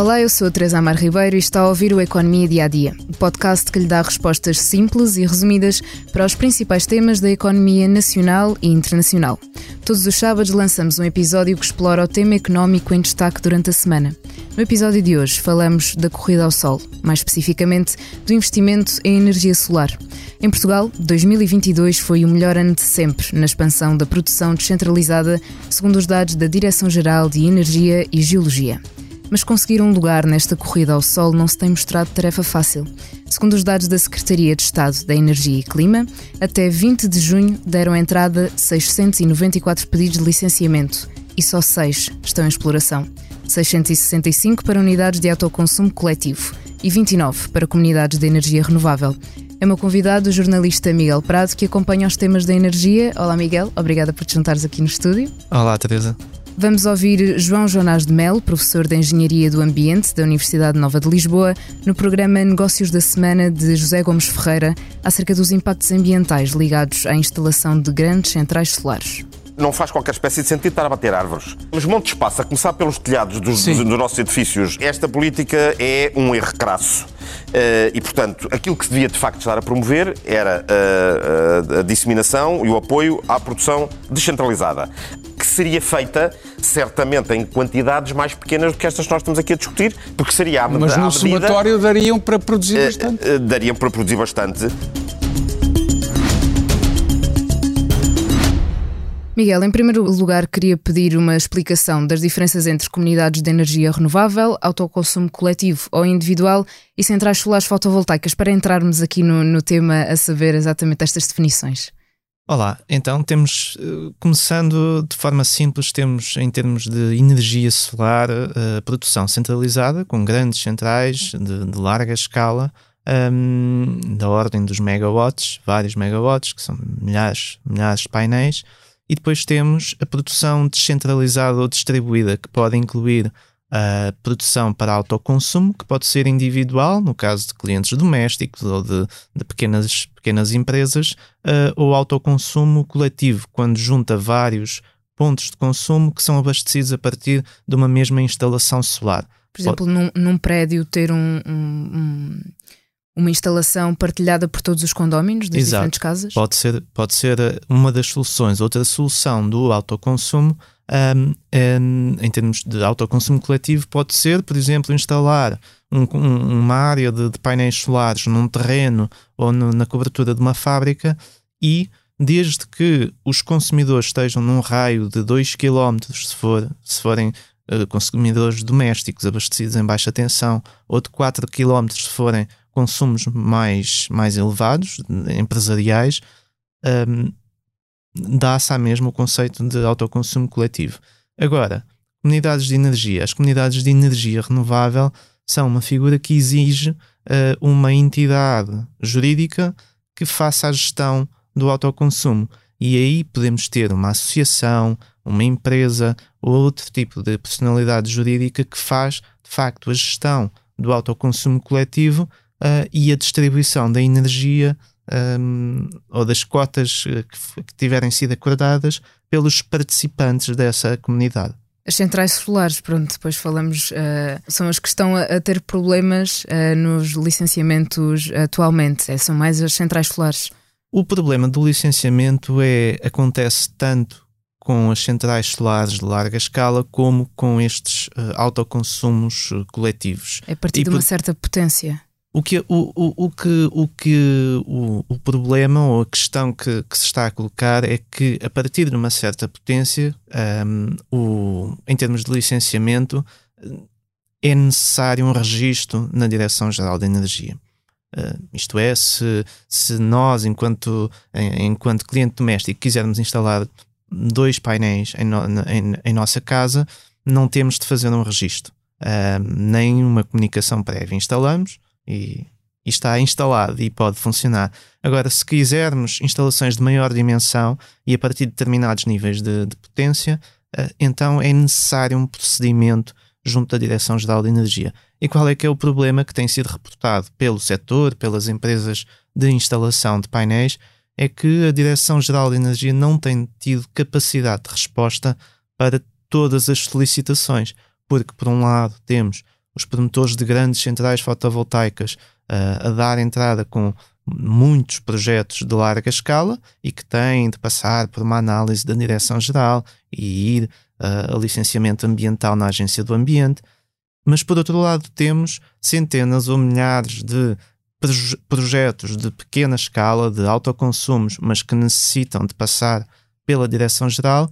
Olá, eu sou a Teresa Amar Ribeiro e está a ouvir o Economia Dia a Dia, o podcast que lhe dá respostas simples e resumidas para os principais temas da economia nacional e internacional. Todos os sábados lançamos um episódio que explora o tema económico em destaque durante a semana. No episódio de hoje falamos da corrida ao sol, mais especificamente do investimento em energia solar. Em Portugal, 2022 foi o melhor ano de sempre na expansão da produção descentralizada, segundo os dados da Direção-Geral de Energia e Geologia. Mas conseguir um lugar nesta corrida ao sol não se tem mostrado tarefa fácil. Segundo os dados da Secretaria de Estado da Energia e Clima, até 20 de junho deram entrada 694 pedidos de licenciamento e só 6 estão em exploração. 665 para unidades de autoconsumo coletivo e 29 para comunidades de energia renovável. É meu convidado o jornalista Miguel Prado, que acompanha os temas da energia. Olá, Miguel. Obrigada por te juntares aqui no estúdio. Olá, Teresa. Vamos ouvir João Jonás de Melo, professor de Engenharia do Ambiente da Universidade Nova de Lisboa, no programa Negócios da Semana de José Gomes Ferreira, acerca dos impactos ambientais ligados à instalação de grandes centrais solares não faz qualquer espécie de sentido estar a bater árvores. Mas monte de espaço, a começar pelos telhados dos, dos, dos, nossos edifícios, esta política é um erro crasso. Uh, e, portanto, aquilo que se devia de facto estar a promover era uh, uh, a disseminação e o apoio à produção descentralizada que seria feita certamente em quantidades mais pequenas do que estas que nós estamos aqui a discutir, porque seria a Mas no somatório dariam para produzir eh, bastante. Uh, uh, dariam para produzir bastante. Miguel, em primeiro lugar, queria pedir uma explicação das diferenças entre comunidades de energia renovável, autoconsumo coletivo ou individual e centrais solares fotovoltaicas, para entrarmos aqui no, no tema a saber exatamente estas definições. Olá, então temos, eh, começando de forma simples, temos em termos de energia solar, a eh, produção centralizada, com grandes centrais de, de larga escala, um, da ordem dos megawatts, vários megawatts, que são milhares, milhares de painéis, e depois temos a produção descentralizada ou distribuída, que pode incluir a produção para autoconsumo, que pode ser individual, no caso de clientes domésticos ou de, de pequenas, pequenas empresas, uh, ou autoconsumo coletivo, quando junta vários pontos de consumo que são abastecidos a partir de uma mesma instalação solar. Por exemplo, pode... num, num, prédio ter um, um, uma instalação partilhada por todos os condóminos das Exato. diferentes casas? Pode ser, pode ser uma das soluções. Outra solução do autoconsumo um, um, em termos de autoconsumo coletivo, pode ser, por exemplo, instalar um, uma área de, de, painéis solares num terreno ou no, na cobertura de uma fábrica e, desde que os consumidores estejam num raio de 2 km, se, for, se forem uh, consumidores domésticos abastecidos em baixa tensão, ou de 4 km, se forem consumos mais, mais elevados, empresariais, um, dá-se mesmo o conceito de autoconsumo coletivo. Agora, comunidades de energia. As comunidades de energia renovável são uma figura que exige uh, uma entidade jurídica que faça a gestão do autoconsumo. E aí podemos ter uma associação, uma empresa ou outro tipo de personalidade jurídica que faz, de facto, a gestão do autoconsumo coletivo uh, e a distribuição da energia um, ou das cotas eh, que, que tiverem sido acordadas pelos participantes dessa comunidade. As centrais solares, pronto, depois falamos, uh, são as que estão a, a ter problemas uh, nos licenciamentos atualmente. É, são mais as centrais solares. O problema do licenciamento é acontece tanto com as centrais solares de larga escala como com estes uh, autoconsumos coletivos. É a partir e de uma por... certa potência. O que, o, o, o que, o, que o, o problema ou a questão que, que, se está a colocar é que, a partir de uma certa potência, um, o, em termos de licenciamento, é necessário um registro na Direção-Geral da Energia. Uh, isto é, se, se nós, enquanto, enquanto cliente doméstico, quisermos instalar dois painéis em, no, em, em nossa casa, não temos de fazer um registro. Uh, nem uma comunicação prévia instalamos, e, e está instalado e pode funcionar. Agora, se quisermos instalações de maior dimensão e a partir de determinados níveis de, de potência, uh, então é necessário um procedimento junto da Direção-Geral de Energia. E qual é que é o problema que tem sido reportado pelo setor, pelas empresas de instalação de painéis? É que a Direção-Geral de Energia não tem tido capacidade de resposta para todas as solicitações, porque, por um lado, temos os promotores de grandes centrais fotovoltaicas uh, a dar entrada com muitos projetos de larga escala e que têm de passar por uma análise da direção-geral e ir uh, a licenciamento ambiental na Agência do Ambiente. Mas, por outro lado, temos centenas ou milhares de projetos de pequena escala, de autoconsumos, mas que necessitam de passar pela Direção-Geral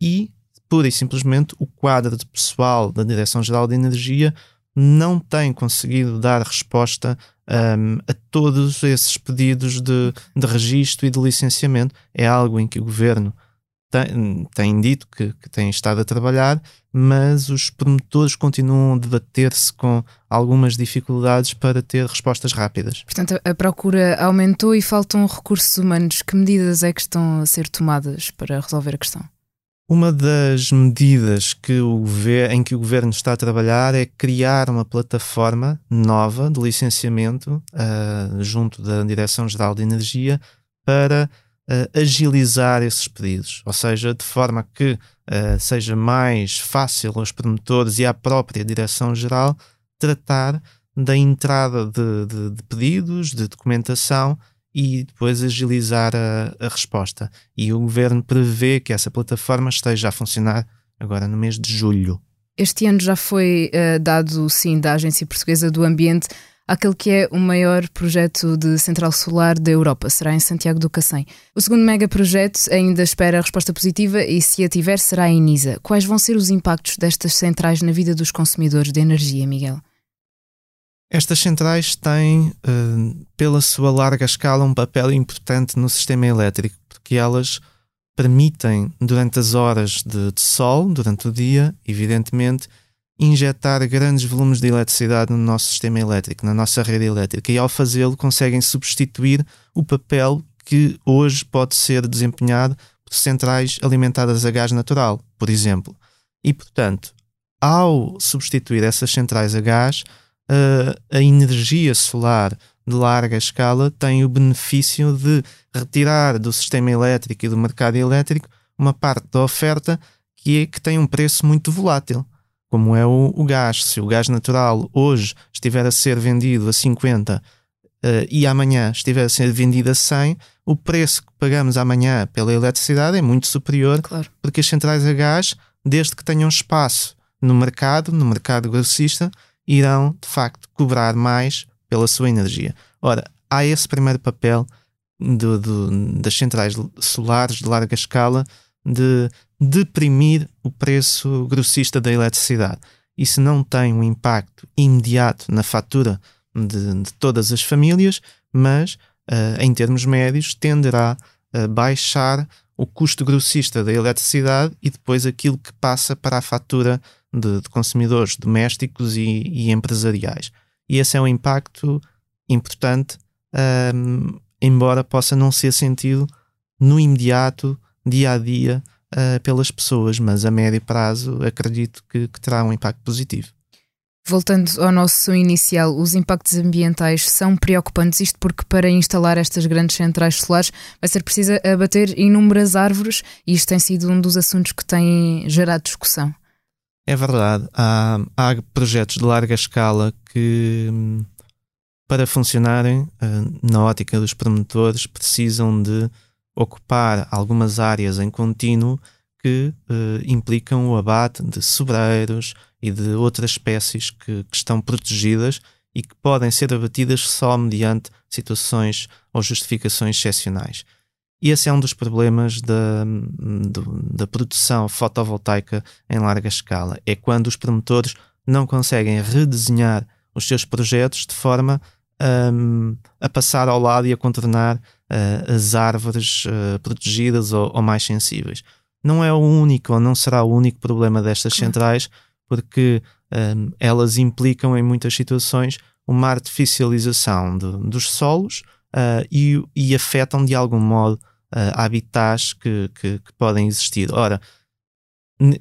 e, pura e simplesmente, o quadro de pessoal da Direção-Geral de Energia não tem conseguido dar resposta um, a todos esses pedidos de, de registro e de licenciamento. É algo em que o governo tem, tem dito que, que tem estado a trabalhar, mas os promotores continuam a debater-se com algumas dificuldades para ter respostas rápidas. Portanto, a procura aumentou e faltam recursos humanos. Que medidas é que estão a ser tomadas para resolver a questão? Uma das medidas que o governo, em que o governo está a trabalhar é criar uma plataforma nova de licenciamento uh, junto da Direção-Geral de Energia para uh, agilizar esses pedidos, ou seja, de forma que uh, seja mais fácil aos promotores e à própria Direção-Geral tratar da entrada de, de, de pedidos, de documentação e depois agilizar a, a, resposta. E o governo prevê que essa plataforma esteja a funcionar agora no mês de julho. Este ano já foi uh, dado sim da Agência Portuguesa do Ambiente aquele que é o maior projeto de central solar da Europa, será em Santiago do Cacém. O segundo megaprojeto ainda espera a resposta positiva e, se a tiver, será em Nisa. Quais vão ser os impactos destas centrais na vida dos consumidores de energia, Miguel? Estas centrais têm, uh, pela sua larga escala, um papel importante no sistema elétrico, porque elas permitem, durante as horas de sol, durante o dia, evidentemente, injetar grandes volumes de eletricidade no nosso sistema elétrico, na nossa rede elétrica, e ao fazê-lo conseguem substituir o papel que hoje pode ser desempenhado por centrais alimentadas a gás natural, por exemplo. E, portanto, ao substituir essas centrais a gás, a energia solar de larga escala tem o benefício de retirar do sistema elétrico e do mercado elétrico uma parte da oferta que, é, que tem um preço muito volátil como é o, o gás. Se o gás natural hoje estiver a ser vendido a 50 uh, eh, e amanhã estiver a ser vendido a 100, o preço que pagamos amanhã pela eletricidade é muito superior, claro. porque as centrais a gás, desde que tenham espaço no mercado, no mercado grossista, irão de facto cobrar mais pela sua energia. Ora, há esse primeiro papel do, do, das centrais solares de larga escala de deprimir o preço grossista da eletricidade. Isso não tem um impacto imediato na fatura de, de todas as famílias, mas uh, em termos médios tenderá a baixar o custo grossista da eletricidade e depois aquilo que passa para a fatura de, de consumidores domésticos e, e, empresariais. E esse é um impacto importante, um, embora possa não ser sentido no imediato, dia a dia, uh, pelas pessoas, mas a médio prazo acredito que, que terá um impacto positivo. Voltando ao nosso inicial, os impactos ambientais são preocupantes, isto porque para instalar estas grandes centrais solares vai ser preciso abater inúmeras árvores e isto tem sido um dos assuntos que tem gerado discussão. É verdade, há, há projetos de larga escala que, para funcionarem, ah, na ótica dos promotores, precisam de ocupar algumas áreas em contínuo que uh, implicam o abate de sobreiros e de outras espécies que, que, estão protegidas e que podem ser abatidas só mediante situações ou justificações excepcionais. E esse é um dos problemas da, da produção fotovoltaica em larga escala. É quando os promotores não conseguem redesenhar os seus projetos de forma um, a passar ao lado e a contornar uh, as árvores uh, protegidas ou, ou, mais sensíveis. Não é o único ou não será o único problema destas centrais, porque um, elas implicam em muitas situações uma artificialização de, dos solos uh, e, e, afetam de algum modo habitats que, que, que, podem existir. Ora,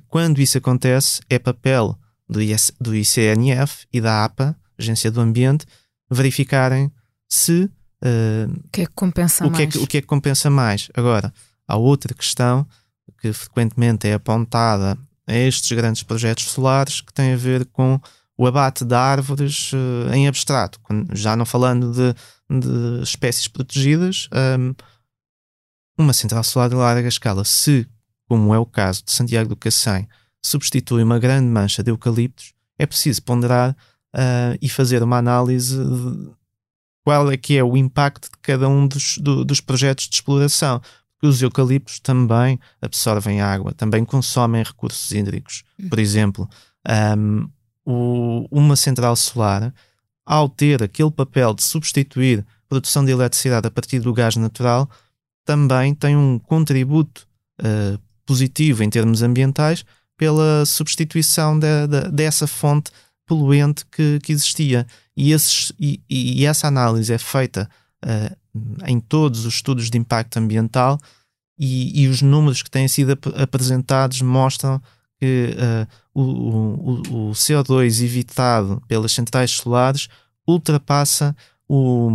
quando isso acontece, é papel do, IC, do ICNF e da APA, Agência do Ambiente, verificarem se Uh, o que é que compensa o mais? Que é que, o que é que compensa mais? Agora, há outra questão que frequentemente é apontada a estes grandes projetos solares que tem a ver com o abate de árvores uh, em abstrato, já não falando de, de espécies protegidas, um, uma central solar de larga escala, se, como é o caso de Santiago do Cacém, substitui uma grande mancha de eucaliptos, é preciso ponderar uh, e fazer uma análise de qual é que é o impacto de cada um dos, do, dos projetos de exploração. Porque os eucaliptos também absorvem água, também consomem recursos hídricos. Por exemplo, um, o, uma central solar, ao ter aquele papel de substituir produção de eletricidade a partir do gás natural, também tem um contributo uh, positivo em termos ambientais pela substituição de, de, dessa fonte poluente que, que existia. E, esses, e, e, essa análise é feita uh, em todos os estudos de impacto ambiental e, e os números que têm sido ap apresentados mostram que uh, o, o, o, CO2 evitado pelas centrais solares ultrapassa o,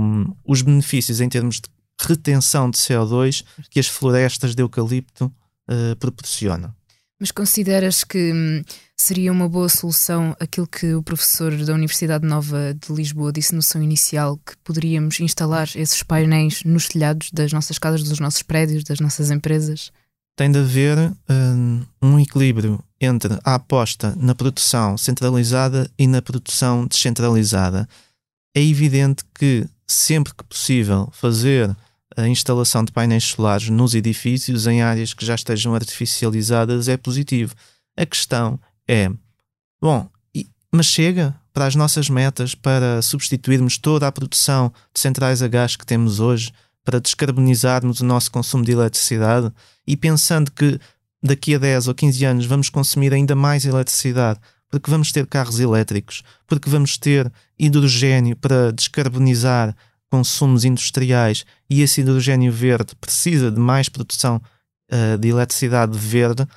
os benefícios em termos de retenção de CO2 que as florestas de eucalipto uh, proporcionam. Mas consideras que hum, seria uma boa solução aquilo que o professor da Universidade Nova de Lisboa disse no seu inicial, que poderíamos instalar esses painéis nos telhados das nossas casas, dos nossos prédios, das nossas empresas? Tem de haver um, um equilíbrio entre a aposta na produção centralizada e na produção descentralizada. É evidente que sempre que possível fazer a instalação de painéis solares nos edifícios em áreas que já estejam artificializadas é positivo. A questão é, bom, mas chega para as nossas metas para substituirmos toda a produção de centrais a gás que temos hoje, para descarbonizarmos o nosso consumo de eletricidade e pensando que daqui a 10 ou 15 anos vamos consumir ainda mais eletricidade, porque vamos ter carros elétricos, porque vamos ter hidrogênio para descarbonizar consumos industriais e esse hidrogênio verde precisa de mais produção uh, de eletricidade verde,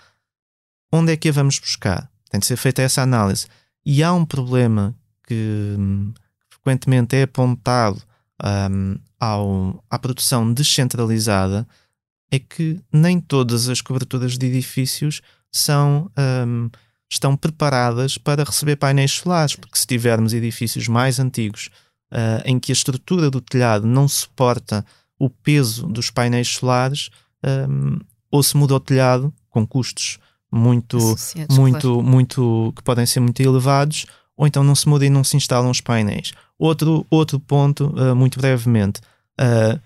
onde é que a vamos buscar? Tem de ser feita essa análise. E há um problema que hum, frequentemente é apontado um, ao, à produção descentralizada, é que nem todas as coberturas de edifícios são, um, estão preparadas para receber painéis solares, porque se tivermos edifícios mais antigos uh, em que a estrutura do telhado não suporta o peso dos painéis solares, um, ou se muda o telhado com custos muito, muito, claro. muito que podem ser muito elevados, ou então não se muda e não se instalam os painéis. Outro, outro ponto, uh, muito brevemente, uh,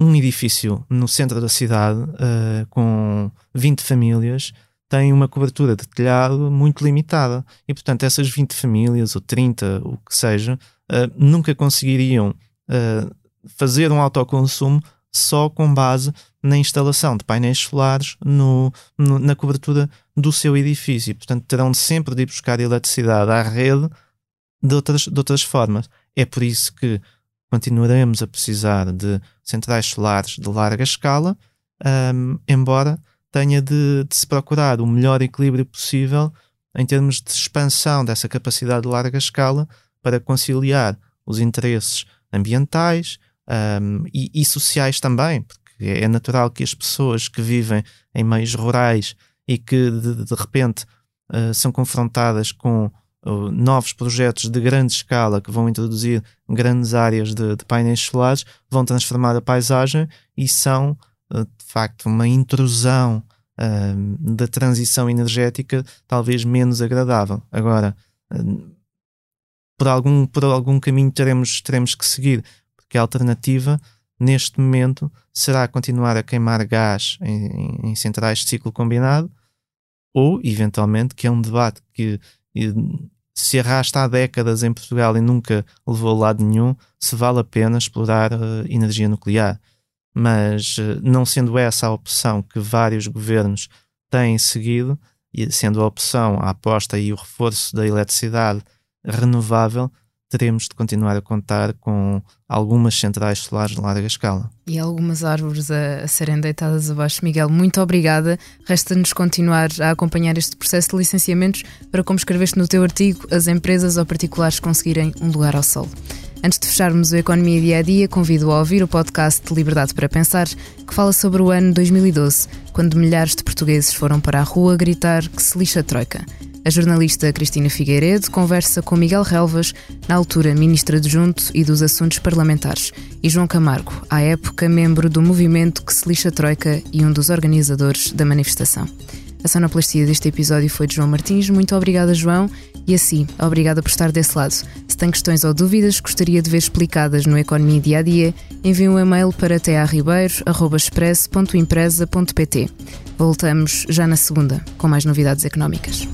um edifício no centro da cidade uh, com 20 famílias tem uma cobertura de telhado muito limitada e, portanto, essas 20 famílias ou 30, o que seja, uh, nunca conseguiriam uh, fazer um autoconsumo só com base na instalação de painéis solares no, no, na cobertura do seu edifício. Portanto, terão sempre de ir buscar eletricidade à rede de outras, de outras formas. É por isso que continuaremos a precisar de centrais solares de larga escala, um, embora tenha de, de se procurar o melhor equilíbrio possível em termos de expansão dessa capacidade de larga escala para conciliar os interesses ambientais um, e, e, sociais também, porque é natural que as pessoas que vivem em meios rurais e que de, de repente uh, são confrontadas com uh, novos projetos de grande escala que vão introduzir grandes áreas de, de painéis solares, vão transformar a paisagem e são de facto uma intrusão da transição energética talvez menos agradável. Agora, por algum, por algum caminho teremos, teremos que seguir, porque a alternativa neste momento será continuar a queimar gás em, em centrais de ciclo combinado ou, eventualmente, que é um debate que se arrasta há décadas em Portugal e nunca levou a lado nenhum, se vale a pena explorar uh, energia nuclear. Mas, uh, não sendo essa a opção que vários governos têm seguido, e sendo a opção a aposta e o reforço da eletricidade renovável, teremos de continuar a contar com algumas centrais solares de larga escala. E algumas árvores a, a serem deitadas abaixo. Miguel, muito obrigada. Resta-nos continuar a acompanhar este processo de licenciamentos para, como escreveste no teu artigo, as empresas ou particulares conseguirem um lugar ao sol. Antes de fecharmos o Economia Dia a Dia, convido a ouvir o podcast de Liberdade para Pensar, que fala sobre o ano 2012, quando milhares de portugueses foram para a rua gritar que se lixa a troika. A jornalista Cristina Figueiredo conversa com Miguel Relvas, na altura ministro adjunto e dos Assuntos Parlamentares, e João Camargo, à época membro do movimento que se lixa Troika e um dos organizadores da manifestação. A sonoplastia deste episódio foi de João Martins. Muito obrigada, João. E assim, obrigada por estar desse lado. Se tem questões ou dúvidas, gostaria de ver explicadas no Economia Dia a Dia, envie um e-mail para tearribeiro.express.empresa.pt. Voltamos já na segunda, com mais novidades económicas.